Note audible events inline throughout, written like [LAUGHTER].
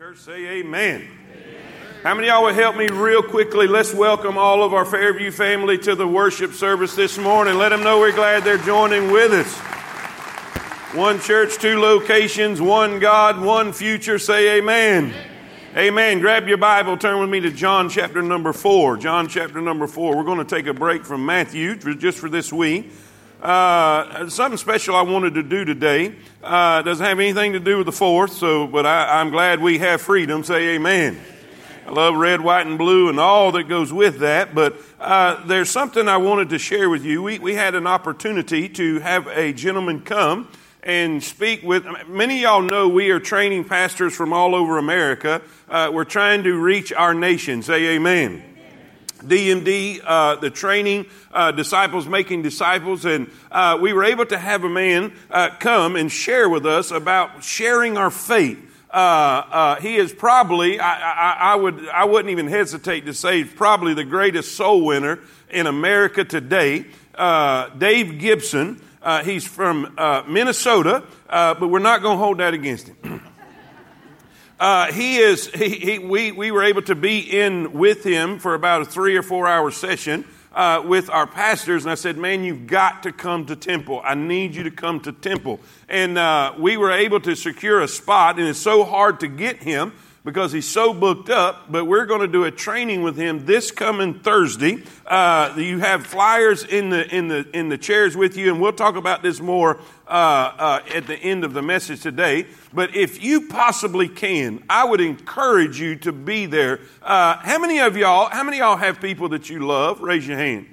Church, say amen. amen. How many y'all would help me real quickly? Let's welcome all of our Fairview family to the worship service this morning. Let them know we're glad they're joining with us. One church, two locations, one God, one future. Say amen. amen. Amen. Grab your Bible, turn with me to John chapter number four. John chapter number four. We're going to take a break from Matthew just for this week. Uh, something special I wanted to do today. Uh, doesn't have anything to do with the fourth, so but I, am glad we have freedom. Say amen. I love red, white, and blue, and all that goes with that. But uh, there's something I wanted to share with you. We we had an opportunity to have a gentleman come and speak with. Many of y'all know we are training pastors from all over America. Uh, we're trying to reach our nation. Say amen. DMD, uh, the training, uh, disciples making disciples, and uh, we were able to have a man uh, come and share with us about sharing our faith. Uh, uh, he is probably, I, I, I, would, I wouldn't even hesitate to say, probably the greatest soul winner in America today. Dave Gibson, he's from Minnesota, but we're not going to hold that against him. [CLEARS THROAT] Uh, he is, he, he, we, we were able to be in with him for about a three or four hour session uh, with our pastors. And I said, man, you've got to come to Temple. I need you to come to Temple. And uh, we were able to secure a spot, and it's so hard to get him because he's so booked up, but we're going to do a training with him this coming Thursday. Uh, you have flyers in the in the in the chairs with you, and we'll talk about this more uh, uh, at the end of the message today. But if you possibly can, I would encourage you to be there. Uh, how many of y'all? How many y'all have people that you love? Raise your hand.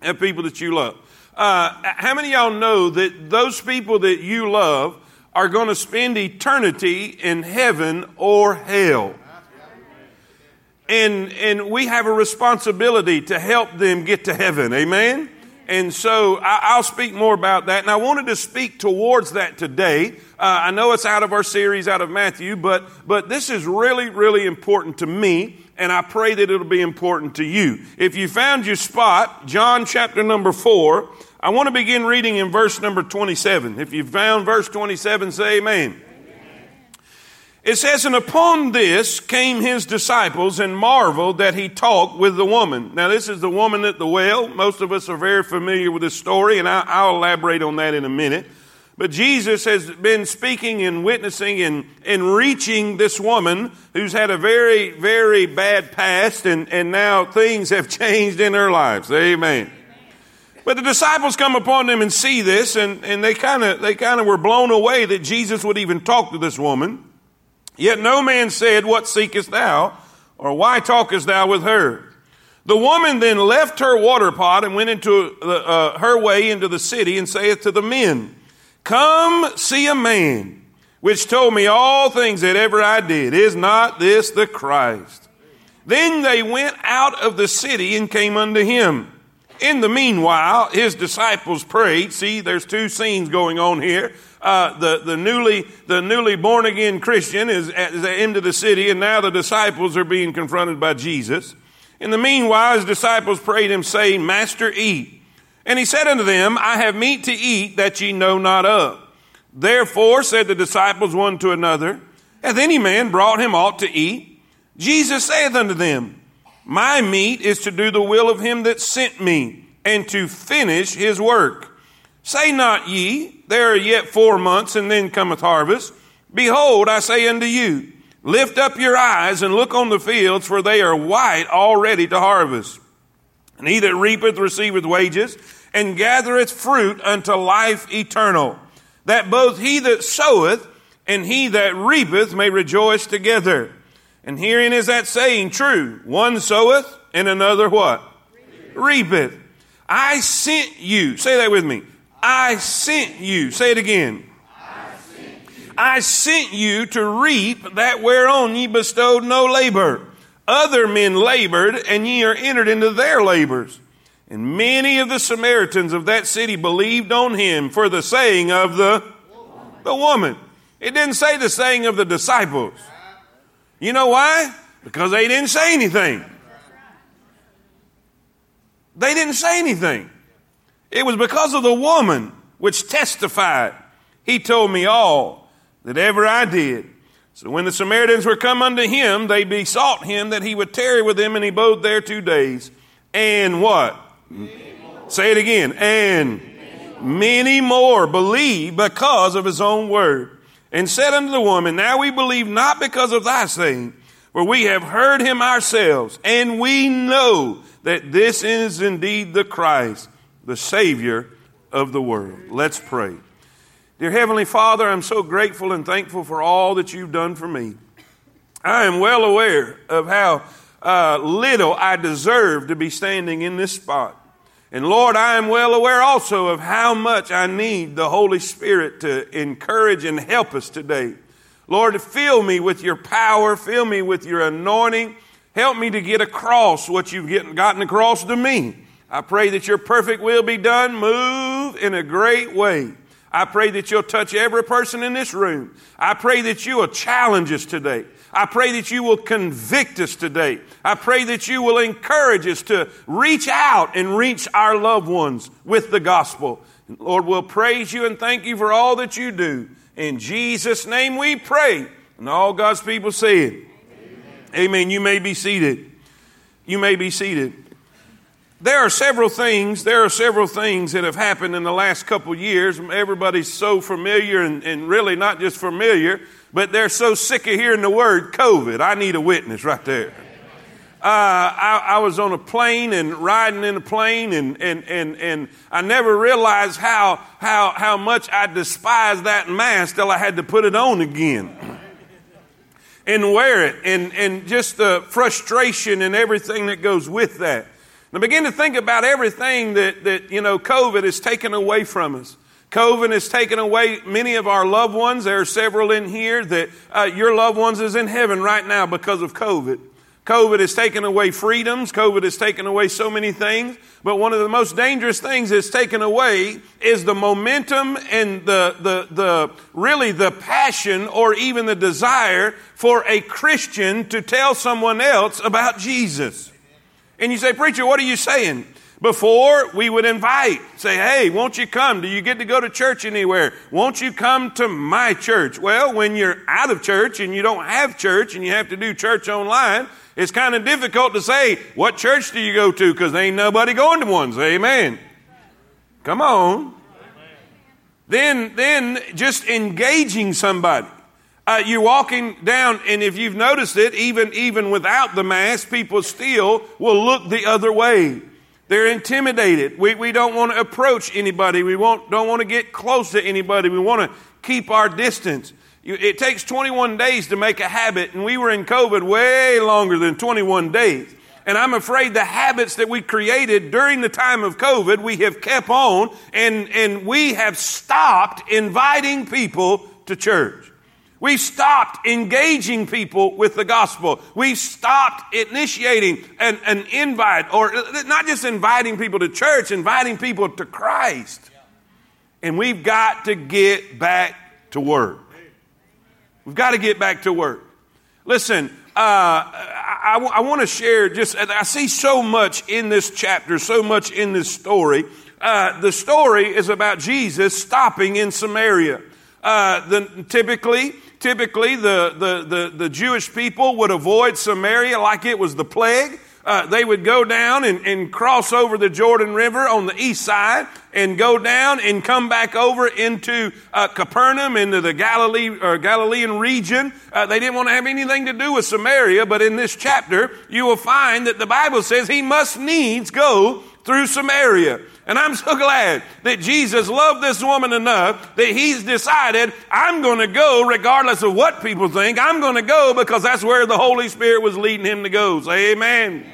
Have people that you love. Uh, how many y'all know that those people that you love? Are going to spend eternity in heaven or hell. And, and we have a responsibility to help them get to heaven. Amen? And so I, will speak more about that. And I wanted to speak towards that today. Uh, I know it's out of our series, out of Matthew, but, but this is really, really important to me. And I pray that it'll be important to you. If you found your spot, John chapter number four, I want to begin reading in verse number 27. If you found verse 27, say amen. It says, And upon this came his disciples and marveled that he talked with the woman. Now, this is the woman at the well. Most of us are very familiar with this story, and I'll elaborate on that in a minute. But Jesus has been speaking and witnessing and, and reaching this woman who's had a very, very bad past, and, and now things have [LAUGHS] changed in her lives. Amen. But the disciples come upon them and see this, and, and they kind of they kind of were blown away that Jesus would even talk to this woman. Yet no man said, What seekest thou? or Why talkest thou with her? The woman then left her water pot and went into the, uh, her way into the city and saith to the men, Come see a man which told me all things that ever I did. Is not this the Christ? Then they went out of the city and came unto him. In the meanwhile, his disciples prayed. See, there's two scenes going on here. Uh, the, the newly, the newly born again Christian is at the end of the city, and now the disciples are being confronted by Jesus. In the meanwhile, his disciples prayed him, saying, Master, eat. And he said unto them, I have meat to eat that ye know not of. Therefore, said the disciples one to another, Hath any man brought him aught to eat? Jesus saith unto them, my meat is to do the will of him that sent me and to finish his work. Say not ye, there are yet four months and then cometh harvest. Behold, I say unto you, lift up your eyes and look on the fields, for they are white already to harvest. And he that reapeth receiveth wages and gathereth fruit unto life eternal, that both he that soweth and he that reapeth may rejoice together. And herein is that saying true. One soweth and another what? Reapeth. I sent you. Say that with me. I sent you. Say it again. I sent you to reap that whereon ye bestowed no labor. Other men labored, and ye are entered into their labors. And many of the Samaritans of that city believed on him for the saying of the, the woman. It didn't say the saying of the disciples. You know why? Because they didn't say anything. They didn't say anything. It was because of the woman which testified. He told me all that ever I did. So when the Samaritans were come unto him, they besought him that he would tarry with them, and he abode there two days. And what? Say it again. And many more believe because of his own word. And said unto the woman, Now we believe not because of thy saying, for we have heard him ourselves, and we know that this is indeed the Christ, the Savior of the world. Let's pray. Dear Heavenly Father, I'm so grateful and thankful for all that you've done for me. I am well aware of how uh, little I deserve to be standing in this spot. And Lord, I am well aware also of how much I need the Holy Spirit to encourage and help us today. Lord, fill me with your power, fill me with your anointing. Help me to get across what you've gotten across to me. I pray that your perfect will be done. Move in a great way. I pray that you'll touch every person in this room. I pray that you will challenge us today. I pray that you will convict us today. I pray that you will encourage us to reach out and reach our loved ones with the gospel. Lord, we'll praise you and thank you for all that you do. In Jesus' name we pray. And all God's people say it. Amen. Amen. You may be seated. You may be seated. There are several things, there are several things that have happened in the last couple years. Everybody's so familiar and, and really not just familiar, but they're so sick of hearing the word COVID. I need a witness right there. Uh, I, I, was on a plane and riding in a plane, and, and, and, and I never realized how, how, how much I despised that mask till I had to put it on again and wear it, and, and just the frustration and everything that goes with that. Now begin to think about everything that, that, you know, COVID has taken away from us. COVID has taken away many of our loved ones. There are several in here that uh, your loved ones is in heaven right now because of COVID. COVID has taken away freedoms. COVID has taken away so many things. But one of the most dangerous things it's taken away is the momentum and the, the, the, really the passion or even the desire for a Christian to tell someone else about Jesus. And you say, Preacher, what are you saying? Before we would invite, say, hey, won't you come? Do you get to go to church anywhere? Won't you come to my church? Well, when you're out of church and you don't have church and you have to do church online, it's kind of difficult to say, what church do you go to? Because ain't nobody going to one. Say amen. Come on. Then, then just engaging somebody. Uh, you're walking down, and if you've noticed it, even, even without the mask, people still will look the other way. They're intimidated. We, we don't want to approach anybody. We won't, don't want to get close to anybody. We want to keep our distance. It takes 21 days to make a habit, and we were in COVID way longer than 21 days. And I'm afraid the habits that we created during the time of COVID, we have kept on, and, and we have stopped inviting people to church. We've stopped engaging people with the gospel. We've stopped initiating an, an, invite, or not just inviting people to church, inviting people to Christ. And we've got to get back to work. We've got to get back to work. Listen, uh, I, I, I want to share just, I see so much in this chapter, so much in this story. Uh, the story is about Jesus stopping in Samaria. Uh, the, typically, typically the, the, the, the, Jewish people would avoid Samaria like it was the plague. Uh, they would go down and, and, cross over the Jordan River on the east side and go down and come back over into uh, Capernaum, into the Galilee or Galilean region. Uh, they didn't want to have anything to do with Samaria, but in this chapter, you will find that the Bible says he must needs go through Samaria. And I'm so [LAUGHS] glad that Jesus loved this woman enough that he's decided, I'm going to go regardless of what people think. I'm going to go because that's where the Holy Spirit was leading him to go. Say amen. amen.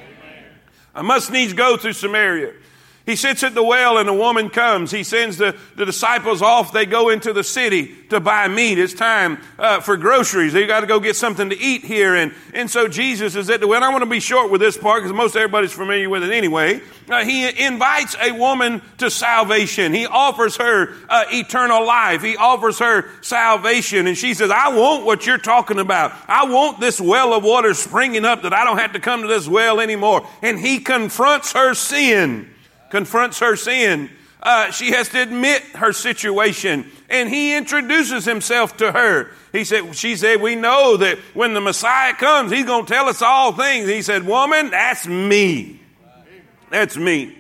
I must needs go through Samaria. He sits at the well and a woman comes. He sends the, the disciples off. They go into the city to buy meat. It's time uh, for groceries. They got to go get something to eat here. And, and so Jesus is at the well. I want to be short with this part because most everybody's familiar with it anyway. Uh, he invites a woman to salvation. He offers her uh, eternal life. He offers her salvation. And she says, I want what you're talking about. I want this well of water springing up that I don't have to come to this well anymore. And he confronts her sin confronts her sin. uh, she has to admit her situation. And he introduces himself to her. He said, she said, we know that when the Messiah comes, he's going to tell us all things. He said, woman, that's me. That's me.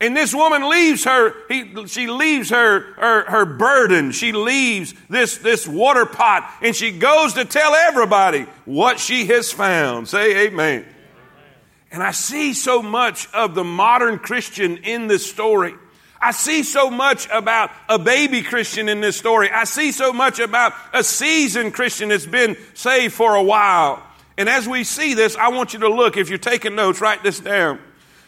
And this woman leaves her, he, she leaves her, her, her burden. She leaves this, this water pot and she goes to tell everybody what she has found. Say amen. And I see so much of the modern Christian in this story. I see so much about a baby Christian in this story. I see so much about a seasoned Christian that's been saved for a while. And as we see this, I want you to look. If you're taking notes, write this down.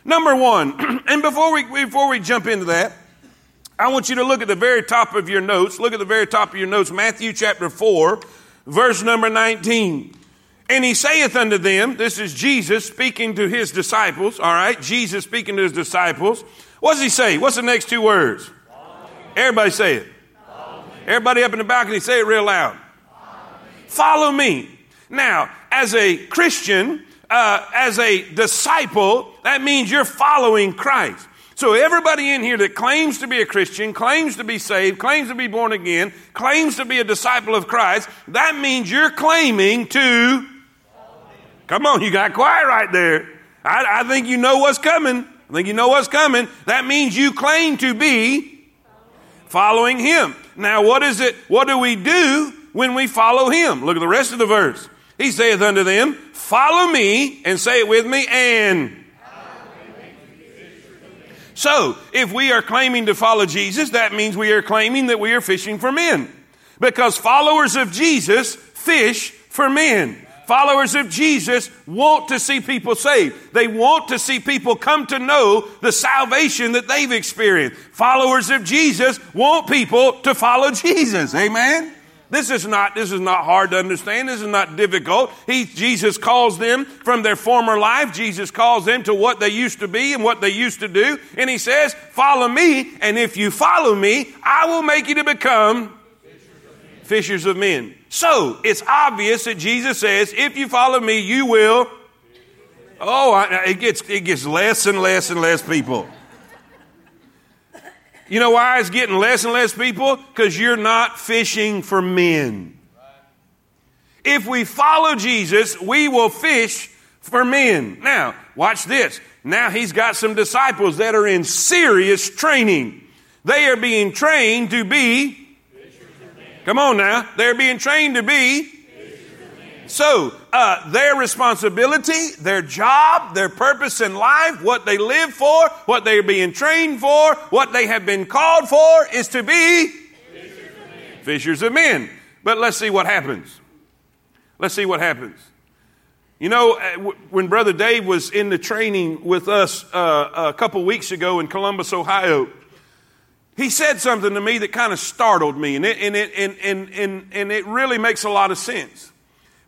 Number one, [CLEARS THROAT] and before we, before we jump into that, I want you to look at the very top of your notes. Look at the very top of your notes, Matthew chapter 4, verse number 19. And he saith unto them, this is Jesus speaking to his disciples, all right? Jesus speaking to his disciples. What does he say? What's the next two words? Everybody say it. Everybody up in the balcony, say it real loud. Follow me. Now, as a Christian, uh, as a disciple, that means you're following Christ. So everybody in here that claims to be a Christian, claims to be saved, claims to be born again, claims to be a disciple of Christ, that means you're claiming to. Come on, you got quiet right there. I, I think you know what's coming. I think you know what's coming. That means you claim to be following Him. Now, what is it? What do we do when we follow Him? Look at the rest of the verse. He saith unto them, Follow me, and say it with me, and. So, if we are claiming to follow Jesus, that means we are claiming that we are fishing for men. Because followers of Jesus fish for men. Followers of Jesus want to see people saved. They want to see people come to know the salvation that they've experienced. Followers of Jesus want people to follow Jesus. Amen? This is not, this is not hard to understand. This is not difficult. He, Jesus calls them from their former life. Jesus calls them to what they used to be and what they used to do. And he says, follow me. And if you follow me, I will make you to become fishers of men. So it's obvious that Jesus says, if you follow me, you will. Oh, it gets, it gets less and less and less people. You know why it's getting less and less people? Because you're not fishing for men. If we follow Jesus, we will fish for men. Now, watch this. Now he's got some disciples that are in serious training. They are being trained to be. Come on now. They're being trained to be so, uh, their responsibility, their job, their purpose in life, what they live for, what they're being trained for, what they have been called for is to be fishers of men. But let's see what happens. Let's see what happens. You know, uh, when Brother Dave was in the training with us uh, a couple weeks ago in Columbus, Ohio, he said something to me that kind of startled me, and it, and, it, and, and, and, and it really makes a lot of sense.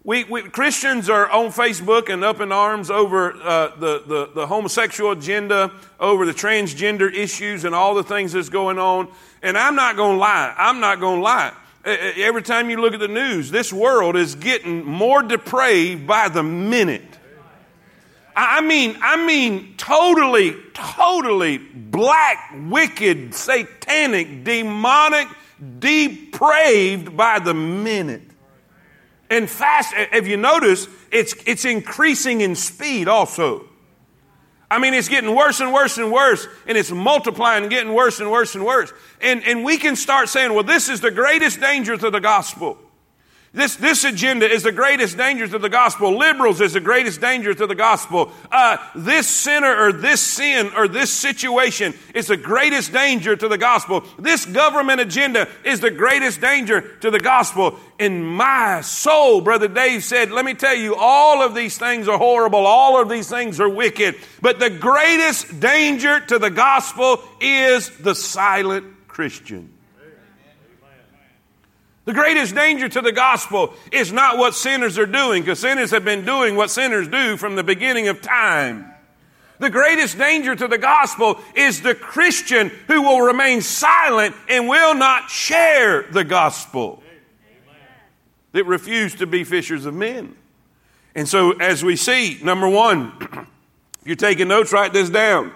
We, we, Christians are on Facebook and up in arms over uh, the, the, the, homosexual agenda, over the transgender issues and all the things that's going on. And I'm not going to lie. I'm not going to lie. Every time you look at the news, this world is getting more depraved by the minute. I mean, I mean, totally, totally black, wicked, satanic, demonic, depraved by the minute. And fast, if you notice, it's, it's increasing in speed also. I mean, it's getting worse and worse and worse, and it's multiplying and getting worse and worse and worse. And, and we can start saying, well, this is the greatest danger to the gospel. This, this agenda is the greatest danger to the gospel. Liberals is the greatest danger to the gospel. Uh, this sinner or this sin or this situation is the greatest danger to the gospel. This government agenda is the greatest danger to the gospel. In my soul, Brother Dave said, let me tell you, all of these things are horrible. All of these things are wicked. But the greatest danger to the gospel is the silent Christian. The greatest danger to the gospel is not what sinners are doing, because sinners have been doing what sinners do from the beginning of time. The greatest danger to the gospel is the Christian who will remain silent and will not share the gospel. That refuse to be fishers of men. And so, as we see, number one, [CLEARS THROAT] if you're taking notes, write this down.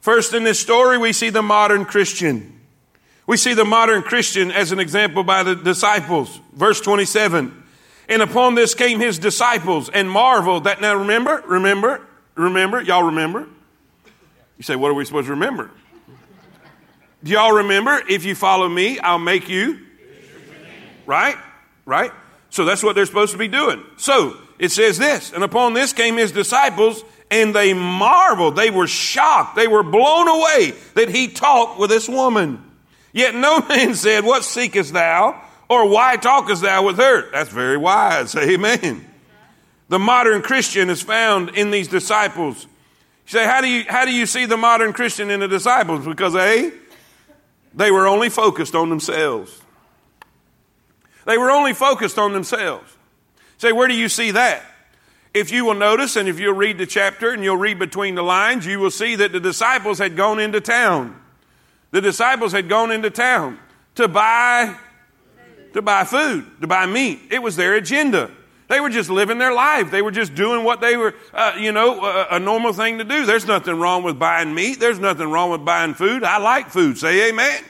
First, in this story, we see the modern Christian. We see the modern Christian as an example by the disciples. Verse 27. And upon this came his disciples and marveled that, now remember, remember, remember, y'all remember? You say, what are we supposed to remember? Do y'all remember? If you follow me, I'll make you. Right? Right? So that's what they're supposed to be doing. So it says this, and upon this came his disciples, and they marveled. They were shocked. They were blown away that he talked with this woman. Yet no [LAUGHS] man said, What seekest thou? Or why talkest thou with her? That's very wise. [LAUGHS] Amen. The modern Christian is found in these disciples. You say, how do you, how do you see the modern Christian in the disciples? Because A, they were only focused on themselves. They were only focused on themselves. Say, where do you see that? If you will notice, and if you'll read the chapter and you'll read between the lines, you will see that the disciples had gone into town. The disciples had gone into town to buy to buy food, to buy meat. It was their agenda. They were just living their life. They were just doing what they were, uh, you know, a, a, normal thing to do. There's nothing wrong with buying meat. There's nothing wrong with buying food. I like food. Say amen. amen.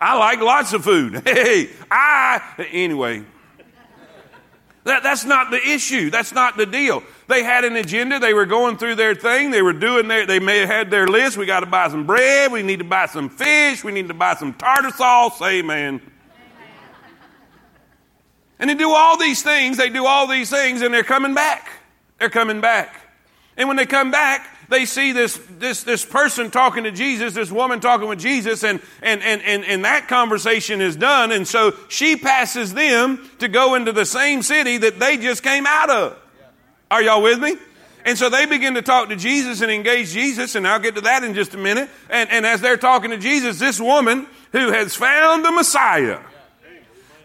I like lots of food. [LAUGHS] Hey, I, anyway. That, that's not the issue. That's not the deal. They had an agenda. They were going through their thing. They were doing their, they may have had their list. We got to buy some bread. We need to buy some fish. We need to buy some tartar sauce. Amen. And they do all these things, they do all these things, and they're coming back. They're coming back. And when they come back, they see this, this, this person talking to Jesus, this woman talking with Jesus, and, and, and, and, and that conversation is done. And so she passes them to go into the same city that they just came out of. Are y'all with me? And so they begin to talk to Jesus and engage Jesus, and I'll get to that in just a minute. And, and as they're talking to Jesus, this woman who has found the Messiah,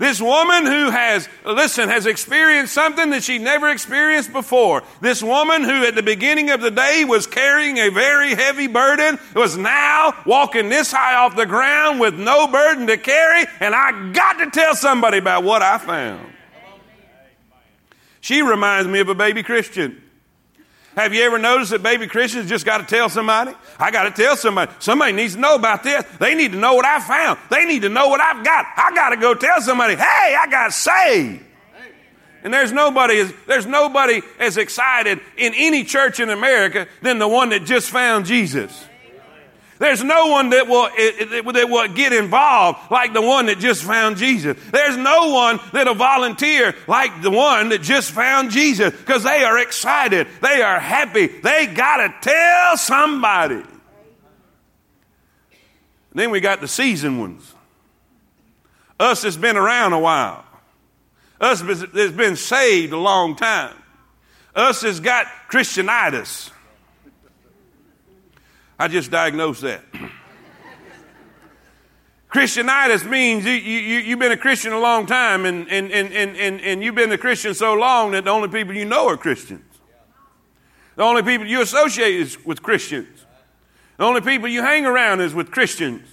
this woman who has, listen, has experienced something that she never experienced before. This woman who at the beginning of the day was carrying a very heavy burden was now walking this high off the ground with no burden to carry. And I got to tell somebody about what I found. She reminds me of a baby Christian. Have you ever noticed that baby Christians just got to tell somebody? I got to tell somebody. Somebody needs to know about this. They need to know what I found. They need to know what I've got. I got to go tell somebody, hey, I got saved. And there's nobody, there's nobody as excited in any church in America than the one that just found Jesus. There's no one that will, eh, eh, that will get involved like the one that just found Jesus. There's no one that'll volunteer like the one that just found Jesus because they are excited. They are happy. They got to tell somebody. Then we got the seasoned ones. Us that's been around a while. Us that's been saved a long time. Us that's got Christianitis. I just diagnosed that. Christianitis means you, you, you've been a Christian a long time and, and, and, and, and you've been a Christian so long that the only people you know are Christians. The only people you associate is with Christians. The only people you hang around is with Christians.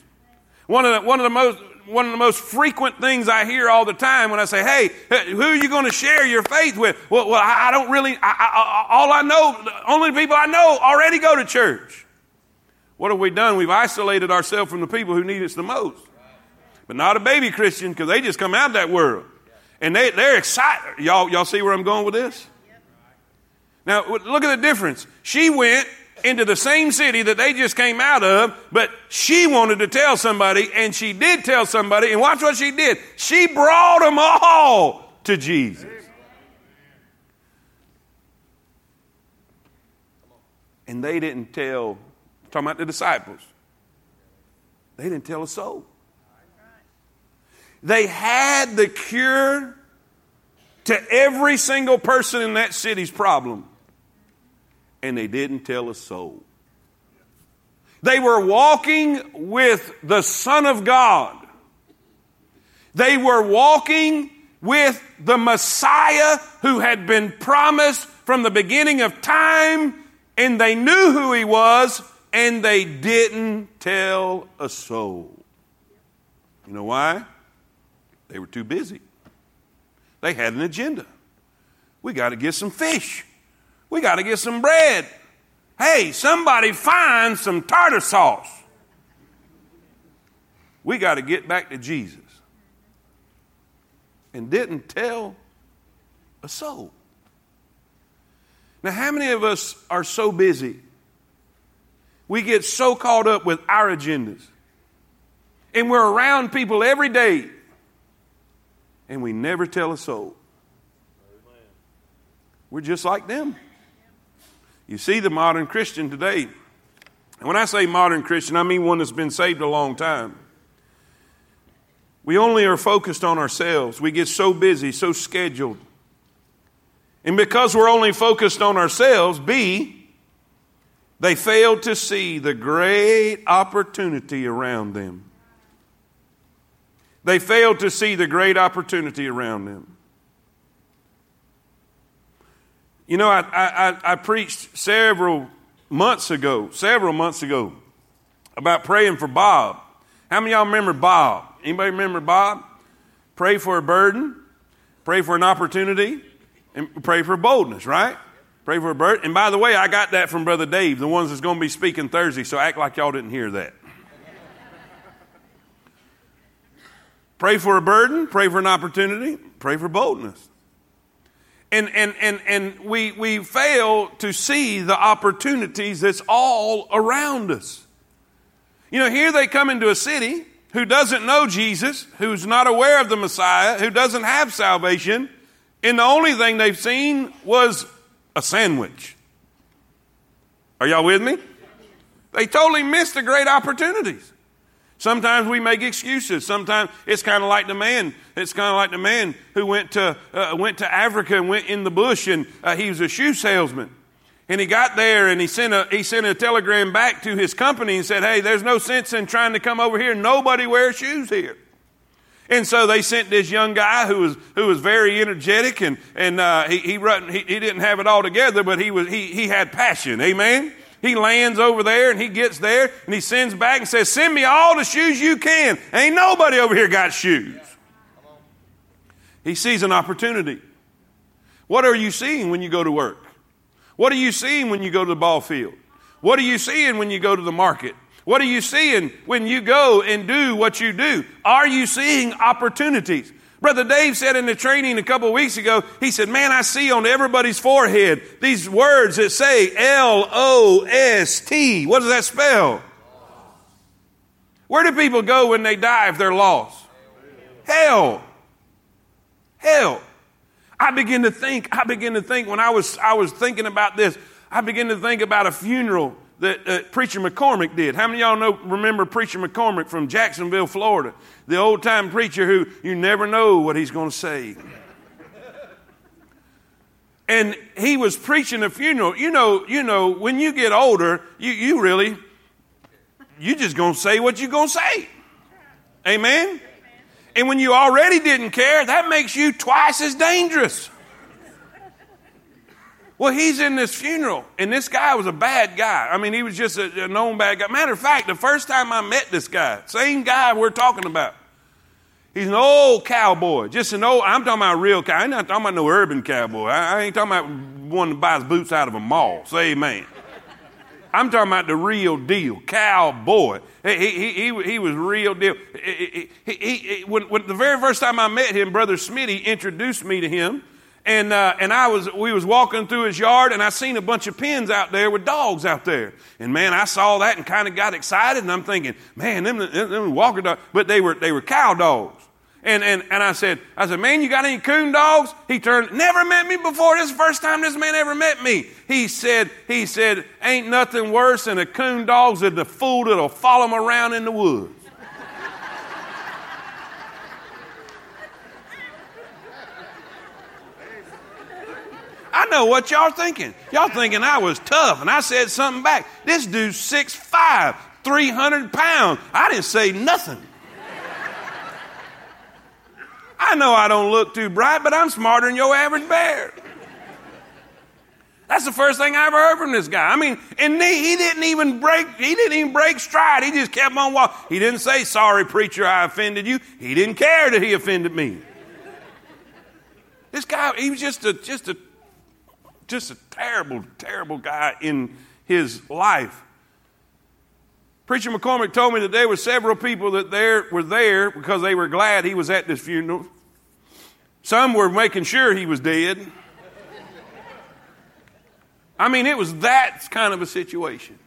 One of the, one of the most one of the most frequent things I hear all the time when I say, "Hey, who are you going to share your faith with?" Well, well I, don't really. I, I, all I know, only people I know already go to church. What have we done? We've isolated ourselves from the people who need us the most. But not a baby Christian because they just come out of that world. And they, they're excited. Y'all, y'all see where I'm going with this? Now, look at the difference. She went into the same city that they just came out of, but she wanted to tell somebody, and she did tell somebody, and watch what she did. She brought them all to Jesus. And they didn't tell talking about the disciples. They didn't tell a soul. They had the cure to every single person in that city's problem, and they didn't tell a soul. They were walking with the Son of God. They were walking with the Messiah who had been promised from the beginning of time, and they knew who he was, and they didn't tell a soul. You know why? They were too busy. They had an agenda. We got to get some fish. We got to get some bread. Hey, somebody find some tartar sauce. We got to get back to Jesus. And didn't tell a soul. Now, how many of us are so busy? We get so caught up with our agendas. And we're around people every day. And we never tell a soul. We're just like them. You see the modern Christian today. And when I say modern Christian, I mean one that's been saved a long time. We only are focused on ourselves. We get so busy, so scheduled. And because we're only focused on ourselves, B, they failed to see the great opportunity around them. They failed to see the great opportunity around them. You know, I, I, I preached several months ago, several months ago, about praying for Bob. How many y'all remember Bob? Anybody remember Bob? Pray for a burden, pray for an opportunity, and pray for boldness, right? Pray for burden. And by the way, I got that from Brother Dave, the ones that's going to be speaking Thursday, so act like y'all didn't hear that. pray for a burden, pray for an opportunity, pray for boldness. And, and, and, and we, we fail to see the opportunities that's all around us. You know, here they come into a city who doesn't know Jesus, who's not aware of the Messiah, who doesn't have salvation, and the only thing they've seen was a sandwich. Are y'all with me? They totally missed the great opportunities. Sometimes we make excuses. Sometimes it's kind of like the man. It's kind of like the man who went to uh, went to Africa and went in the bush, and uh, he was a shoe salesman. And he got there and he sent a he sent a telegram back to his company and said, "Hey, there's no sense in trying to come over here. Nobody wears shoes here." And so they sent this young guy who was who was very energetic and and uh, he he, he he didn't have it all together, but he was he he had passion. Amen. He lands over there and he gets there and he sends back and says, Send me all the shoes you can. Ain't nobody over here got shoes. He sees an opportunity. What are you seeing when you go to work? What are you seeing when you go to the ball field? What are you seeing when you go to the market? What are you seeing when you go and do what you do? Are you seeing opportunities? Brother Dave said in the training a couple weeks ago, he said, Man, I see on everybody's forehead these words that say L O S T. What does that spell? Where do people go when they die if they're lost? Hell. Hell. I begin to think, I begin to think when I was, I was thinking about this, I begin to think about a funeral that uh, Preacher McCormick did. How many of y'all know, remember Preacher McCormick from Jacksonville, Florida? The old time preacher who you never know what he's going to say. and he was preaching a funeral. You know, you know, when you get older, you, you really, you just going to say what you're going to say. Amen? And when you already didn't care, that makes you twice as dangerous. Well, he's in this funeral, and this guy was a bad guy. I mean, he was just a, a known bad guy. Matter of fact, the first time I met this guy, same guy we're talking about, he's an old cowboy, just an old, I'm talking about real cowboy. I'm not talking about no urban cowboy. I, I ain't talking about one that buys boots out of a mall. Say amen. I'm talking about the real deal, cowboy. He, he, he, he was real deal. He, he, he, when, when the very first time I met him, Brother Smitty introduced me to him and uh, and I was we was walking through his yard and I seen a bunch of pens out there with dogs out there. And man, I saw that and kind of got excited. And I'm thinking, man, them, them, them walker dogs, but they were they were cow dogs. And, and, and I said, I said, man, you got any coon dogs? He turned, never met me before. This is the first time this man ever met me. He said, he said, ain't nothing worse than a coon dog's than the fool that'll follow him around in the woods. I know what y'all thinking. Y'all thinking I was tough and I said something back. This dude's 6'5, 300 pounds. I didn't say nothing. I know I don't look too bright, but I'm smarter than your average bear. That's the first thing I ever heard from this guy. I mean, and he, he didn't even break, he didn't even break stride. He just kept on walking. He didn't say, sorry, preacher, I offended you. He didn't care that he offended me. This guy, he was just a, just a just a terrible, terrible guy in his life. Preacher McCormick told me that there were several people that there were there because they were glad he was at this funeral. Some were making sure he was dead. I mean, it was that kind of a situation.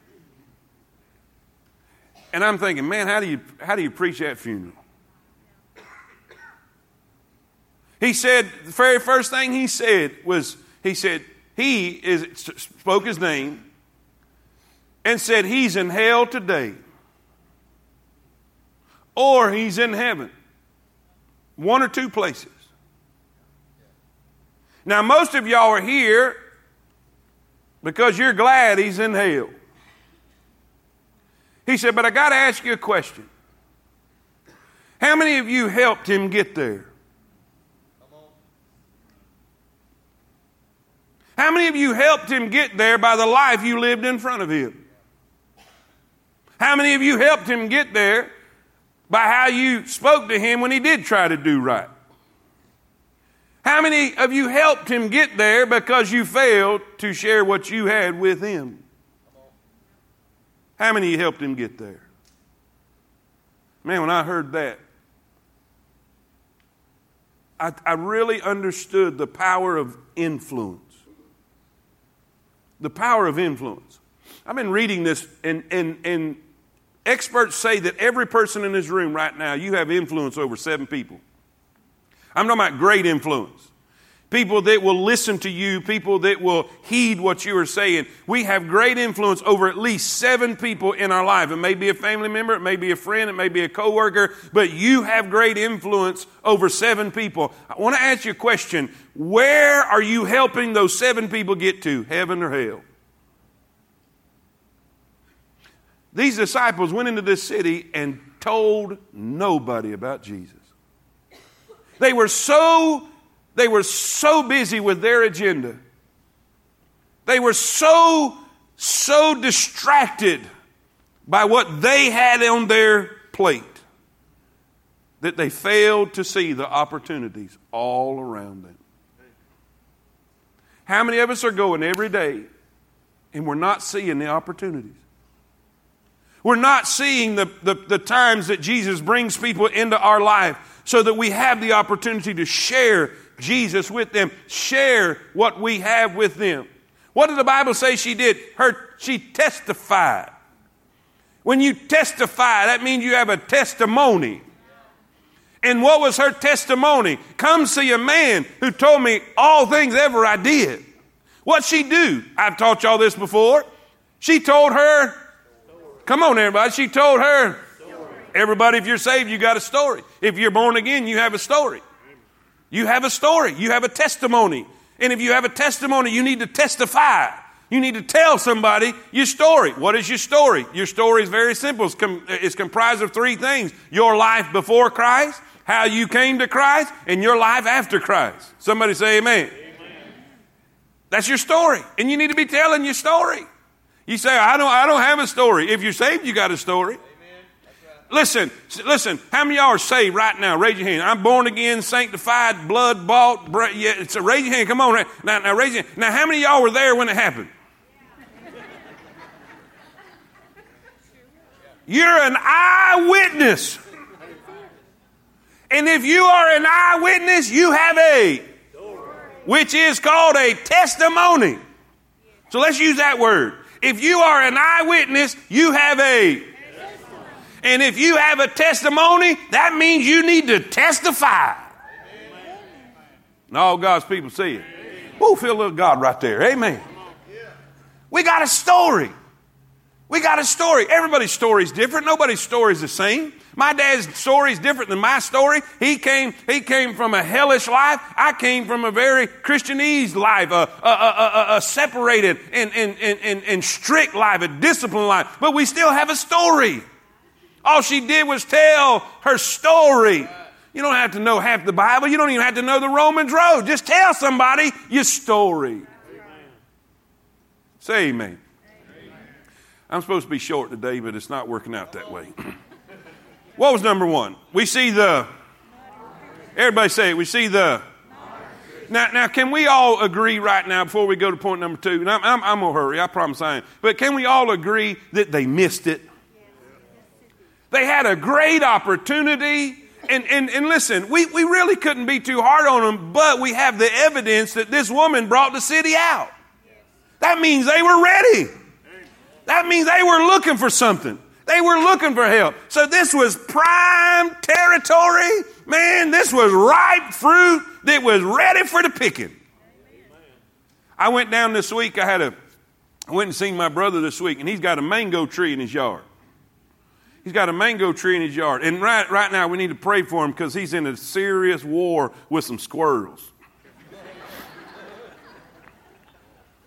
And I'm thinking, man, how do you, how do you preach that funeral? He said, the very first thing he said was, he said, he is, spoke his name and said, he's in hell today or he's in heaven. One or two places. Now, most of y'all are here because you're glad he's in hell. He said, But I got to ask you a question. How many of you helped him get there? How many of you helped him get there by the life you lived in front of him? How many of you helped him get there by how you spoke to him when he did try to do right? How many of you helped him get there because you failed to share what you had with him? How many of you helped him get there? Man, when I heard that, I, I really understood the power of influence. The power of influence. I've been reading this, and, and, and experts say that every person in this room right now, you have influence over seven people. I'm talking about great influence. People that will listen to you, people that will heed what you are saying. We have great influence over at least seven people in our life. It may be a family member, it may be a friend, it may be a coworker, but you have great influence over seven people. I want to ask you a question. Where are you helping those seven people get to, heaven or hell? These disciples went into this city and told nobody about Jesus. They were so, they were so busy with their agenda. They were so, so distracted by what they had on their plate that they failed to see the opportunities all around them. How many of us are going every day and we're not seeing the opportunities? We're not seeing the, the, the, times that Jesus brings people into our life so that we have the opportunity to share Jesus with them, share what we have with them. What did the Bible say she did? Her, she testified. When you testify, that means you have a testimony. And what was her testimony? Come see a man who told me all things ever I did. What she do? I've taught y'all this before. She told her, come on everybody, she told her Everybody, if you're saved, you got a story. If you're born again, you have a story. You have a story. You have a testimony. And if you have a testimony, you need to testify. You need to tell somebody your story. What is your story? Your story is very simple. It's, com- it's comprised of three things your life before Christ, how you came to Christ, and your life after Christ. Somebody say amen. amen. That's your story. And you need to be telling your story. You say, I don't, I don't have a story. If you're saved, you got a story. Listen, listen. How many y'all are saved right now? Raise your hand. I'm born again, sanctified, blood bought. yeah, so raise your hand. Come on. Now, now raise your hand. Now, how many of y'all were there when it happened? You're an eyewitness. And if you are an eyewitness, you have a, which is called a testimony. So let's use that word. If you are an eyewitness, you have a and if you have a testimony, that means you need to testify. And all God's people see it. We'll feel a little God right there. Amen. We got a story. We got a story. Everybody's story is different. Nobody's story is the same. My dad's story is different than my story. He came, he came from a hellish life. I came from a very Christianese life, a, a, a, a separated and, and, and, and strict life, a disciplined life. But we still have a story. All she did was tell her story. You don't have to know half the Bible. You don't even have to know the Romans road. Just tell somebody your story. Say amen. amen. I'm supposed to be short today, but it's not working out that way. [CLEARS THROAT] what was number one? We see the, everybody say it, we see the, Now, now, can we all agree right now before we go to point number two? And I'm, I'm, I'm going to hurry, I promise I am. But can we all agree that they missed it? They had a great opportunity. And, and, and listen, we, we really couldn't be too hard on them, but we have the evidence that this woman brought the city out. That means they were ready. That means they were looking for something. They were looking for help. So this was prime territory. Man, this was ripe fruit that was ready for the picking. I went down this week. I had a, I went and seen my brother this week, and he's got a mango tree in his yard. He's got a mango tree in his yard. And right, right now, we need to pray for him because he's in a serious war with some squirrels.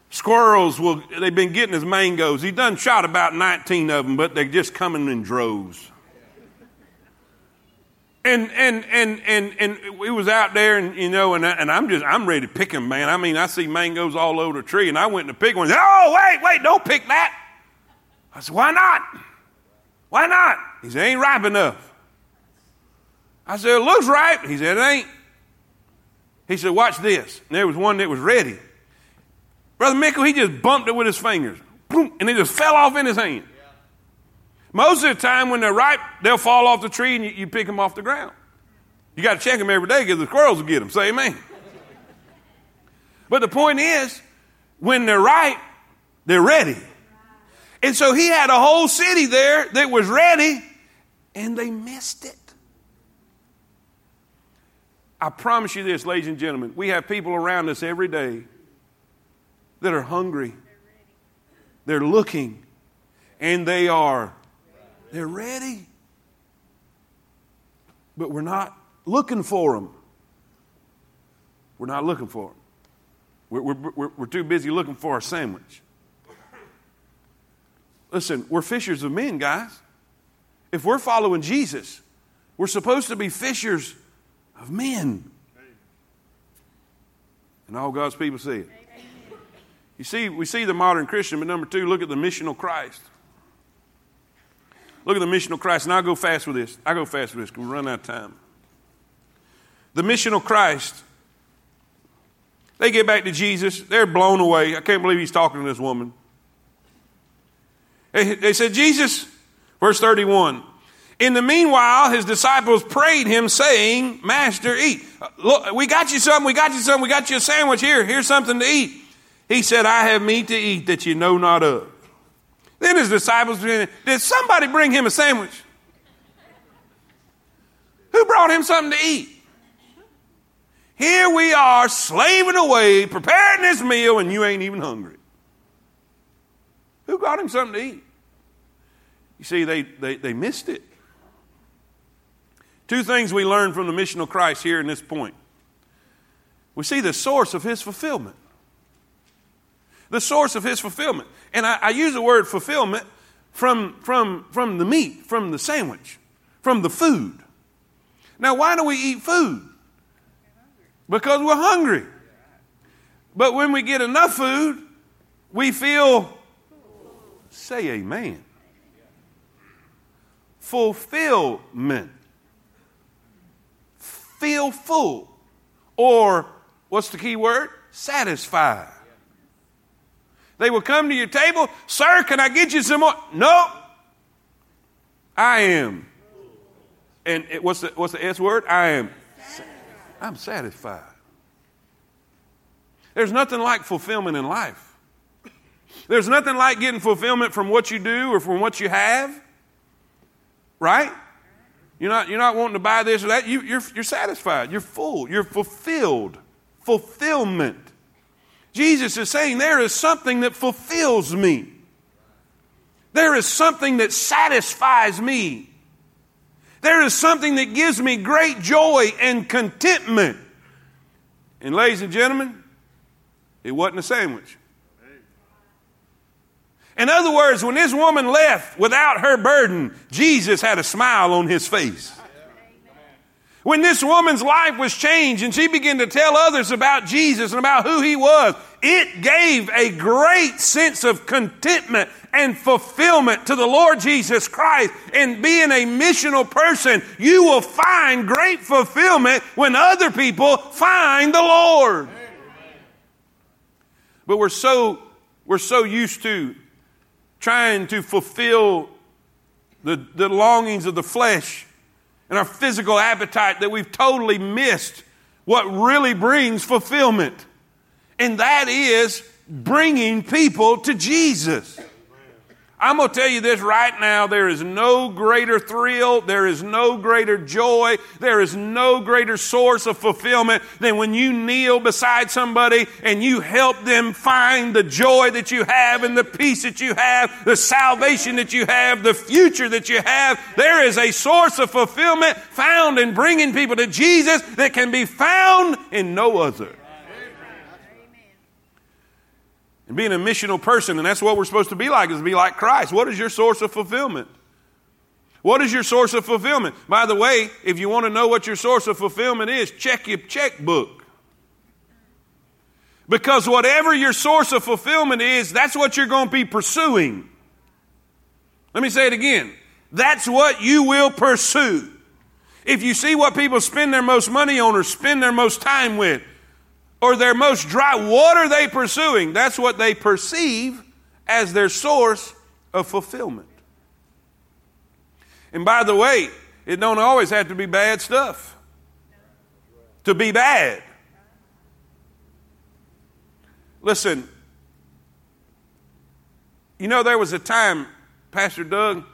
Squirrels will, they've been getting his mangoes. He done shot about 19 of them, but they're just coming in droves. And, and, and, and, and we was out there and, you know, and, I, and I'm just, I'm ready to pick them, man. I mean, I see mangoes all over the tree and I went to pick one. Oh, wait, wait, don't pick that. I said, why not? Why not? He said, ain't ripe enough. I said, it looks ripe. He said, it ain't. He said, watch this. And there was one that was ready. Brother Mickle, he just bumped it with his fingers, boom, and it just fell off in his hand. Most of the time, when they're ripe, they'll fall off the tree and you, you pick them off the ground. You got to check them every day because the squirrels will get them. Say amen. but the point is, when they're ripe, they're ready. And so he had a whole city there that was ready, and they missed it. I promise you this, ladies and gentlemen, we have people around us every day that are hungry. They're looking and they are they're ready. But we're not looking for them. We're not looking for them. We're, we're, we're, too busy looking for a sandwich. Listen, we're fishers of men, guys. If we're following Jesus, we're supposed to be fishers of men. And all God's people see it. You see, we see the modern Christian, but number two, look at the missional Christ. Look at the missional Christ, and I'll go fast with this. I'll go fast with this because we run out of time. The missional Christ, they get back to Jesus. They're blown away. I can't believe he's talking to this woman. They, said, Jesus, verse 31. In the meanwhile, his disciples prayed him, saying, Master, eat. Uh, look, we got you something, we got you something, we got you a sandwich here. Here's something to eat. He said, I have meat to eat that you know not of. Then his disciples, did somebody bring him a sandwich? Who brought him something to eat? Here we are slaving away, preparing this meal, and you ain't even hungry. Who got him something to eat? You see, they, they, they missed it. Two things we learn from the mission of Christ here in this point. We see the source of his fulfillment the source of his fulfillment. And I, I use the word fulfillment from, from, from the meat, from the sandwich, from the food. Now, why do we eat food? Because we're hungry. But when we get enough food, we feel, say amen, fulfillment. Feel full. Or, what's the key word? Satisfied. They will come to your table, Sir, can I get you some more? No. I am. And it, what's, the, what's the S word? I am. I'm satisfied. There's nothing like fulfillment in life. There's nothing like getting fulfillment from what you do or from what you have. Right? You're not, you're not wanting to buy this or that. You, you're, you're satisfied. You're full. You're fulfilled. Fulfillment. Jesus is saying there is something that fulfills me. There is something that satisfies me. There is something that gives me great joy and contentment. And, ladies and gentlemen, it wasn't a sandwich. In other words, when this woman left without her burden, Jesus had a smile on his face. When this woman's life was changed and she began to tell others about Jesus and about who he was, it gave a great sense of contentment and fulfillment to the Lord Jesus Christ. And being a missional person, you will find great fulfillment when other people find the Lord. But we're so, we're so used to trying to fulfill the, the longings of the flesh and our physical appetite that we've totally missed what really brings fulfillment. And that is bringing people to Jesus. I'm going to tell you this right now. There is no greater thrill. There is no greater joy. There is no greater source of fulfillment than when you kneel beside somebody and you help them find the joy that you have and the peace that you have, the salvation that you have, the future that you have. There is a source of fulfillment found in bringing people to Jesus that can be found in no other and being a missional person, and that's what we're supposed to be like, is to be like Christ. What is your source of fulfillment? What is your source of fulfillment? By the way, if you want to know what your source of fulfillment is, check your checkbook. Because whatever your source of fulfillment is, that's what you're going to be pursuing. Let me say it again. That's what you will pursue. If you see what people spend their most money on or spend their most time with, or their most dry, what are they pursuing? That's what they perceive as their source of fulfillment. And by the way, it don't always have to be bad stuff. To be bad. Listen, you know, there was a time, Pastor Doug,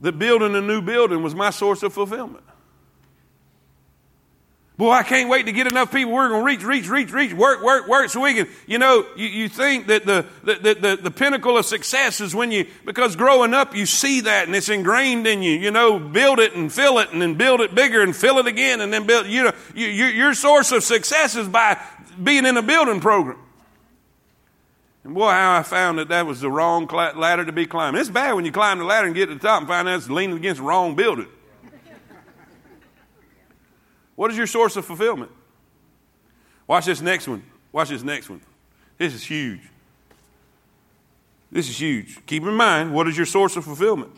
that building a new building was my source of fulfillment. Boy, I can't wait to get enough people. We're going to reach, reach, reach, reach, work, work, work so we can, you know, you, you think that the, the, the, the, pinnacle of success is when you, because growing up you see that and it's ingrained in you, you know, build it and fill it and then build it bigger and fill it again and then build, you know, you, you, your source of success is by being in a building program. And boy, how I found that that was the wrong ladder to be climbing. It's bad when you climb the ladder and get to the top and find out it's leaning against the wrong building. What is your source of fulfillment? Watch this next one. Watch this next one. This is huge. This is huge. Keep in mind, what is your source of fulfillment?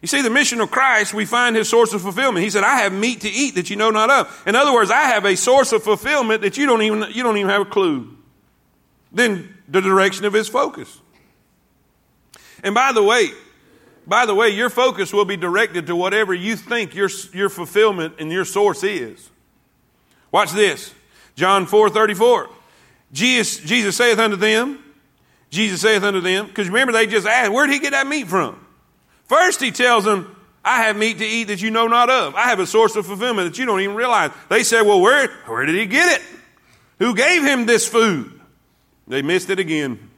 You see, the mission of Christ, we find his source of fulfillment. He said, I have meat to eat that you know not of. In other words, I have a source of fulfillment that you don't even, you don't even have a clue. Then the direction of his focus. And by the way, by the way, your focus will be directed to whatever you think your, your fulfillment and your source is. Watch this. John 4 34. Jesus, Jesus saith unto them, Jesus saith unto them, because remember they just asked, where did he get that meat from? First he tells them, I have meat to eat that you know not of. I have a source of fulfillment that you don't even realize. They said, well, where, where did he get it? Who gave him this food? They missed it again.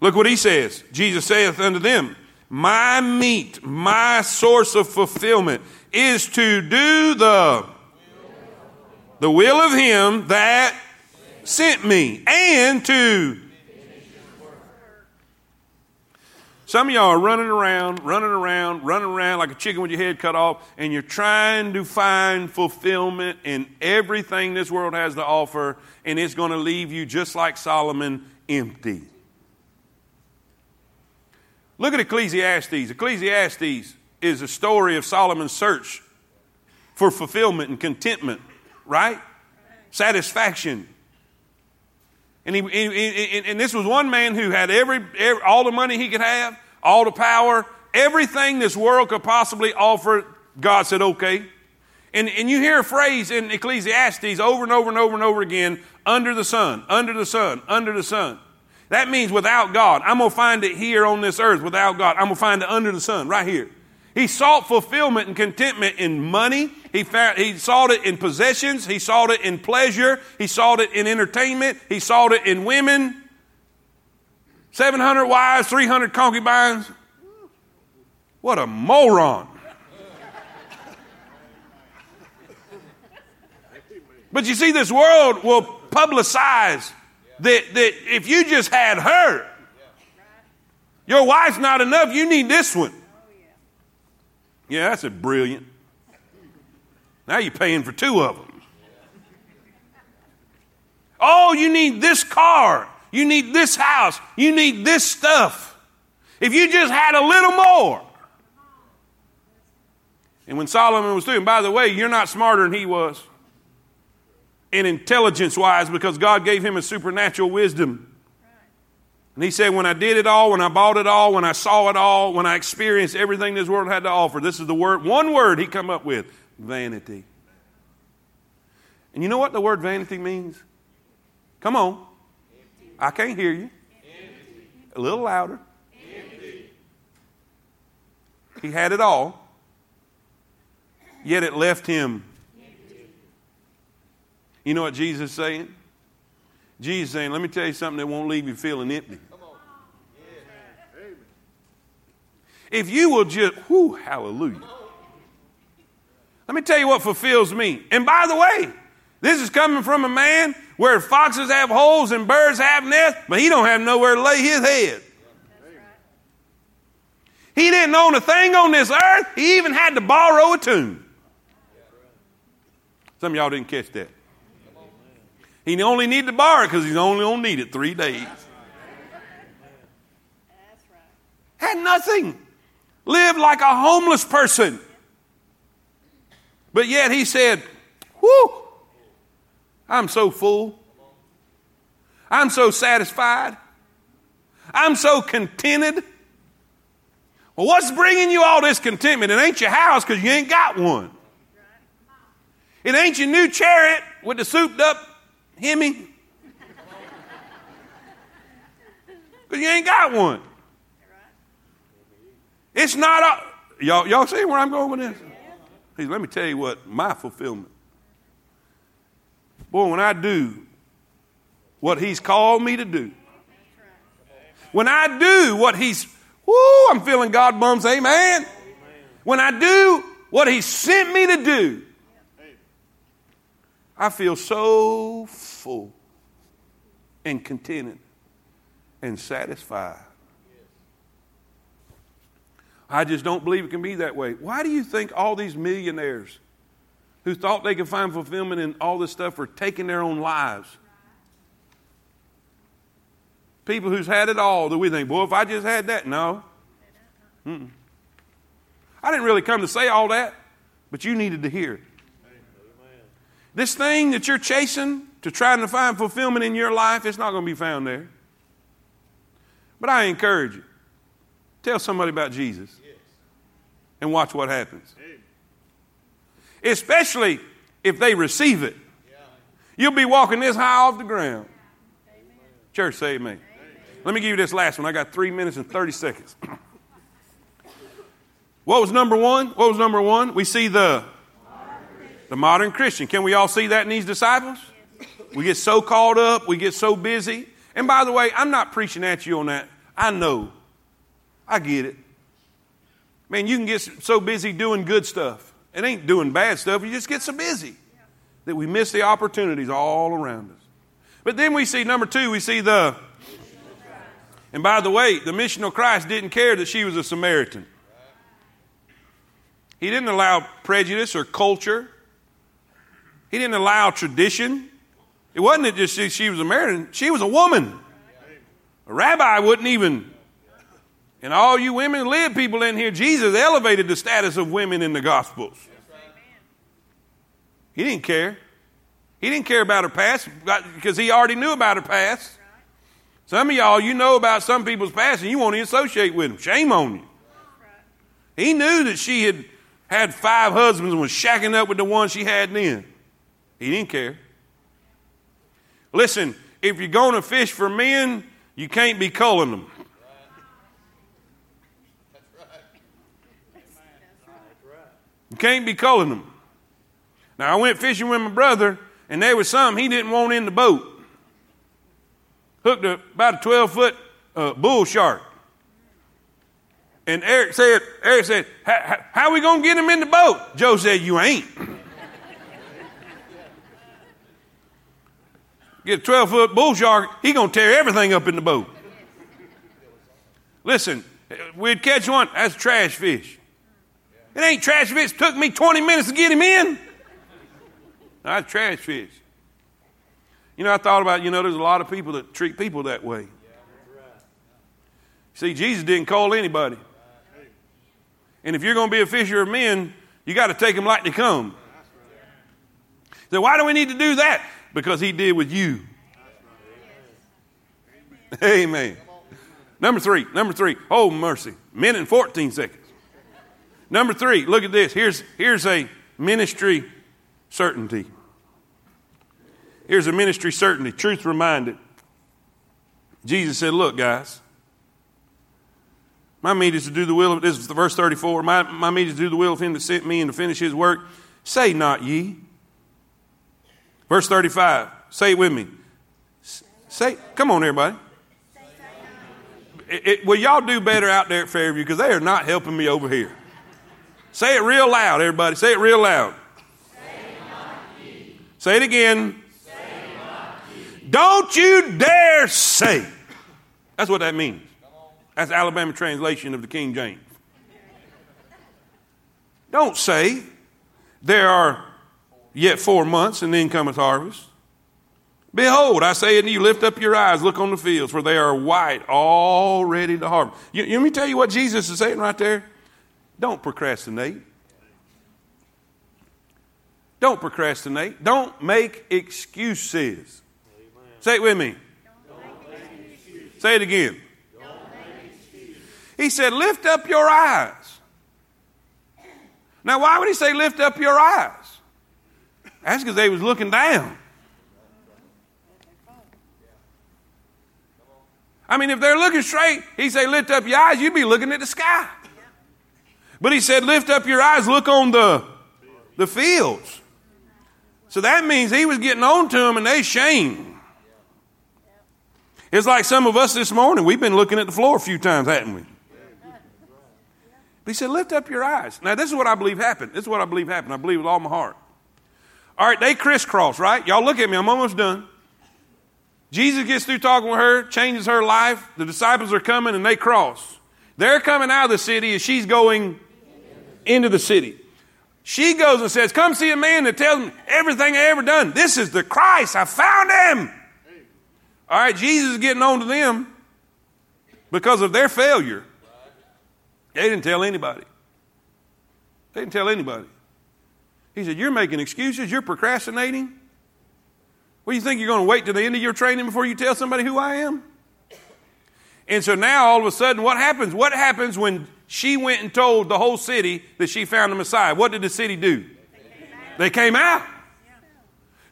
Look what he says. Jesus saith unto them, my meat, my source of fulfillment is to do the, the will of Him that sent me and to. Some of y'all are running around, running around, running around like a chicken with your head cut off, and you're trying to find fulfillment in everything this world has to offer, and it's going to leave you just like Solomon empty. Look at Ecclesiastes. Ecclesiastes is a story of Solomon's search for fulfillment and contentment, right? Satisfaction. And, he, and, and this was one man who had every, every, all the money he could have, all the power, everything this world could possibly offer. God said, okay. And, and you hear a phrase in Ecclesiastes over and over and over and over again under the sun, under the sun, under the sun. That means without God. I'm going to find it here on this earth without God. I'm going to find it under the sun, right here. He sought fulfillment and contentment in money. He, found, he sought it in possessions. He sought it in pleasure. He sought it in entertainment. He sought it in women. 700 wives, 300 concubines. What a moron. But you see, this world will publicize that, that if you just had her, your wife's not enough, you need this one. Yeah, that's a brilliant. Now you're paying for two of them. Oh, you need this car. You need this house. You need this stuff. If you just had a little more. And when Solomon was and by the way, you're not smarter than he was in intelligence wise because God gave him a supernatural wisdom. And he said, When I did it all, when I bought it all, when I saw it all, when I experienced everything this world had to offer, this is the word, one word he come up with vanity. And you know what the word vanity means? Come on. I can't hear you. A little louder. He had it all, yet it left him. You know what Jesus is saying? Jesus is saying, let me tell you something that won't leave you feeling empty. If you will just, whoo, hallelujah. Let me tell you what fulfills me. And by the way, this is coming from a man where foxes have holes and birds have nests, but he don't have nowhere to lay his head. He didn't own a thing on this earth. He even had to borrow a tomb. Some of y'all didn't catch that. He only needed to borrow because he's only going to need it three days. Had nothing. Lived like a homeless person. But yet he said, Whoo, I'm so full. I'm so satisfied. I'm so contented. Well, what's bringing you all this contentment? It ain't your house because you ain't got one. It ain't your new chariot with the souped up Hemi. Because [LAUGHS] you ain't got one. It's not, a, y'all, y'all see where I'm going with this? Hey, let me tell you what my fulfillment. Boy, when I do what He's called me to do, when I do what He's, whoo, I'm feeling God bumps, amen. When I do what He sent me to do, I feel so full and contented and satisfied. I just don't believe it can be that way. Why do you think all these millionaires who thought they could find fulfillment in all this stuff are taking their own lives? People who's had it all that we think, boy, if I just had that. No. Mm-mm. I didn't really come to say all that, but you needed to hear it. This thing that you're chasing to trying to find fulfillment in your life, it's not going to be found there. But I encourage you tell somebody about Jesus and watch what happens. Especially if they receive it. You'll be walking this high off the ground. Church, say amen. Let me give you this last one. I got three minutes and 30 seconds. [CLEARS THROAT] what was number one? What was number one? We see the the modern Christian. Can we all see that in these disciples? We get so caught up, we get so busy. And by the way, I'm not preaching at you on that. I know. I get it. Man, you can get so busy doing good stuff. It ain't doing bad stuff. You just get so busy that we miss the opportunities all around us. But then we see, number two, we see the. And by the way, the mission of Christ didn't care that she was a Samaritan. He didn't allow prejudice or culture he didn't allow tradition. It wasn't that just she, she was a Samaritan, she was a woman. A rabbi wouldn't even. And all you women live people in here, Jesus elevated the status of women in the Gospels. He didn't care. He didn't care about her past because he already knew about her past. Some of y'all, you know about some people's past and you won't even associate with them. Shame on you. He knew that she had had five husbands and was shacking up with the one she had then. He didn't care. Listen, if you're going to fish for men, you can't be culling them. You can't be culling them. Now, I went fishing with my brother, and there was some he didn't want in the boat. Hooked a, about a 12 foot uh, bull shark. And Eric said, Eric said, how are we going to get him in the boat? Joe said, you ain't. Get a 12 foot bull shark, he going to tear everything up in the boat. Listen, we'd catch one, that's trash fish. It ain't trash fish. It took me 20 minutes to get him in. That's trash fish. You know, I thought about, you know, there's a lot of people that treat people that way. See, Jesus didn't call anybody. And if you're going to be a fisher of men, you got to take them like they come. So why do we need to do that? Because he did with you. Amen. Number three, number three, oh mercy. Men in 14 seconds. Number three, look at this. Here's, here's a ministry certainty. Here's a ministry certainty, truth reminded. Jesus said, Look, guys, my meat is to do the will of, this is verse 34, my, my meat is to do the will of him that sent me and to finish his work. Say not ye. Verse 35, say it with me. Say, come on, everybody. It, it, will y'all do better out there at Fairview because they are not helping me over here. Say it real loud, everybody. Say it real loud. Say, say it again. Don't you dare say. That's what that means. That's Alabama translation of the King James. Don't say, there are yet four months and then cometh harvest. Behold, I say unto you, lift up your eyes, look on the fields, for they are white, all ready to harvest. You, let me tell you what Jesus is saying right there. Don't procrastinate. Don't procrastinate. Don't make excuses. Say it with me. Say it again. He said, Lift up your eyes. Now, why would he say, Lift up your eyes? That's because they was looking down. I mean, if they're looking straight, he say, Lift up your eyes, you'd be looking at the sky. But he said, Lift up your eyes, look on the, the fields. So that means he was getting on to them and they shamed. It's like some of us this morning. We've been looking at the floor a few times, haven't we? But he said, Lift up your eyes. Now, this is what I believe happened. This is what I believe happened. I believe with all my heart. All right, they crisscross, right? Y'all look at me. I'm almost done. Jesus gets through talking with her, changes her life. The disciples are coming and they cross. They're coming out of the city and she's going into the city. She goes and says, Come see a man that tells me everything I ever done. This is the Christ. I found him. All right, Jesus is getting on to them because of their failure. They didn't tell anybody. They didn't tell anybody. He said, You're making excuses. You're procrastinating. What do you think you're going to wait to the end of your training before you tell somebody who I am? And so now all of a sudden, what happens? What happens when she went and told the whole city that she found the Messiah? What did the city do? They came out.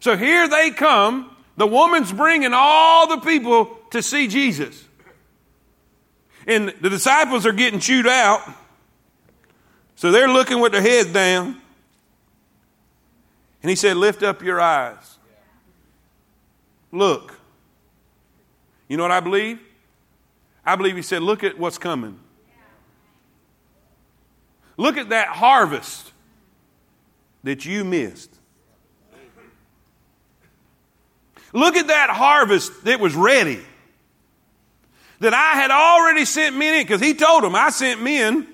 So here they come the woman's bringing all the people to see Jesus. And the disciples are getting chewed out. So they're looking with their heads down. And he said, Lift up your eyes. Look. You know what I believe? I believe he said, Look at what's coming. Look at that harvest that you missed. Look at that harvest that was ready. That I had already sent men in, because he told them, I sent men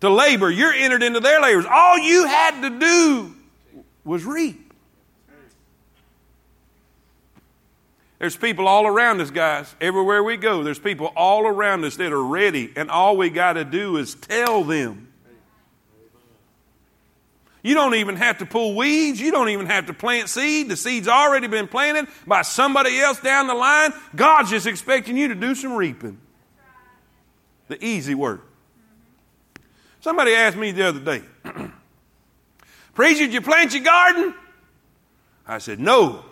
to labor. You're entered into their labors. All you had to do was reap. There's people all around us, guys. Everywhere we go, there's people all around us that are ready, and all we got to do is tell them. You don't even have to pull weeds. You don't even have to plant seed. The seed's already been planted by somebody else down the line. God's just expecting you to do some reaping. The easy work. Somebody asked me the other day, [CLEARS THROAT] Preacher, did you plant your garden? I said, No.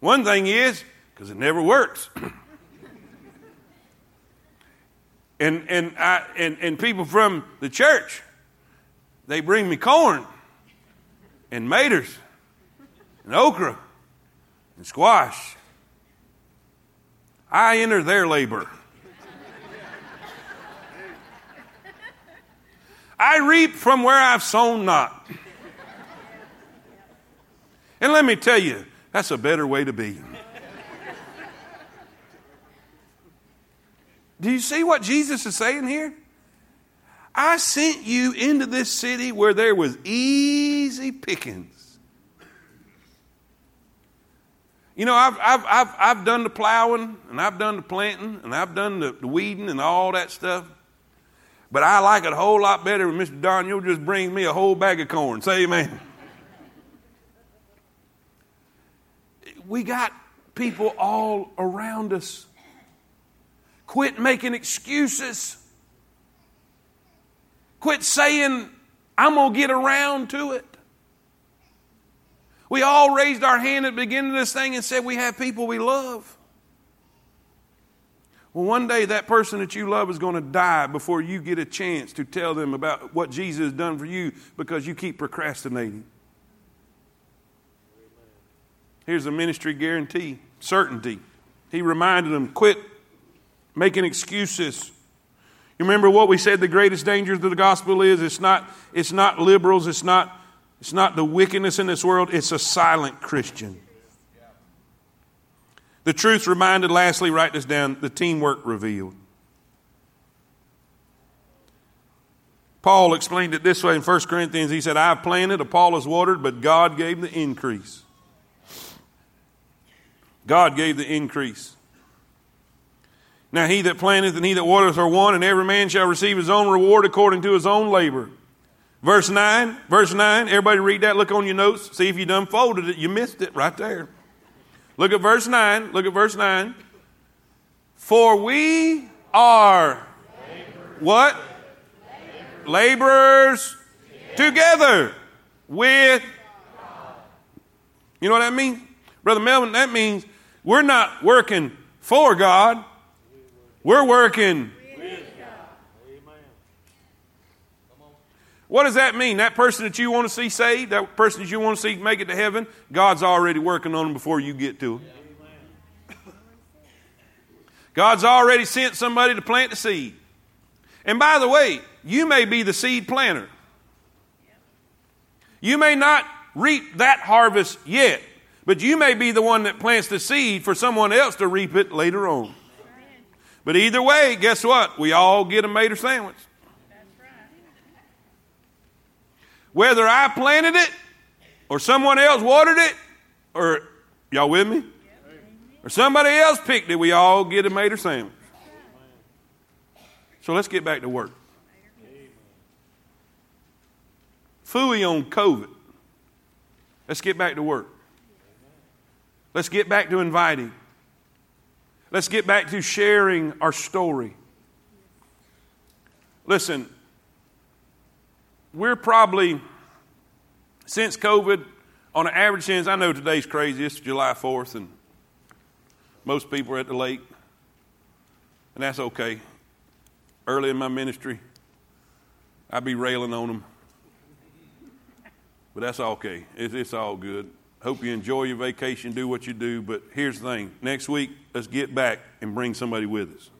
One thing is, because it never works. [COUGHS] and, and, I, and, and people from the church, they bring me corn and maters and okra and squash. I enter their labor. I reap from where I've sown not. And let me tell you, that's a better way to be. Do you see what Jesus is saying here? I sent you into this city where there was easy pickings. You know, I've, I've, I've, I've done the plowing and I've done the planting and I've done the, the weeding and all that stuff. But I like it a whole lot better when Mr. Don, you'll just bring me a whole bag of corn. Say amen. we got people all around us. Quit making excuses. Quit saying, I'm going to get around to it. We all raised our hand at the beginning of this thing and said we have people we love. Well, one day that person that you love is going to die before you get a chance to tell them about what Jesus has done for you because you keep procrastinating. Here's a ministry guarantee certainty. He reminded them quit making excuses. You remember what we said the greatest danger to the gospel is? It's not, it's not liberals, it's not, it's not the wickedness in this world, it's a silent Christian. The truth reminded, lastly, write this down the teamwork revealed. Paul explained it this way in 1 Corinthians. He said, I've planted, Apollos watered, but God gave the increase. God gave the increase. Now he that planteth and he that watereth are one, and every man shall receive his own reward according to his own labor. Verse 9, verse 9, everybody read that, look on your notes, see if you done folded it. You missed it right there. Look at verse 9, look at verse 9. For we are laborers. what? Laborers, laborers together with. You know what that means? Brother Melvin, that means we're not working for God, we're working What does that mean? That person that you want to see saved, that person that you want to see make it to heaven, God's already working on them before you get to them. God's already sent somebody to plant the seed. And by the way, you may be the seed planter. You may not reap that harvest yet, but you may be the one that plants the seed for someone else to reap it later on. But either way, guess what? We all get a Mater sandwich. Whether I planted it or someone else watered it, or y'all with me? Or somebody else picked it, we all get a Mater sandwich. So let's get back to work. Fooey on COVID. Let's get back to work. Let's get back to inviting. Let's get back to sharing our story. Listen, we're probably, since COVID, on an average sense, I know today's crazy. It's July 4th, and most people are at the lake, and that's okay. Early in my ministry, I'd be railing on them, but that's okay. It's, it's all good. Hope you enjoy your vacation, do what you do. But here's the thing next week, let's get back and bring somebody with us.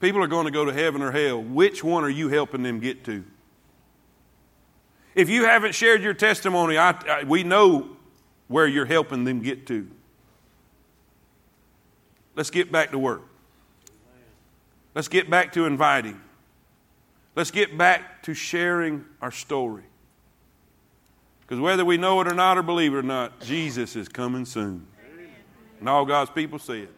People are going to go to heaven or hell. Which one are you helping them get to? If you haven't shared your testimony, I, I, we know where you're helping them get to. Let's get back to work. Let's get back to inviting. Let's get back to sharing our story. Because whether we know it or not or believe it or not, Jesus is coming soon. And all God's people say it.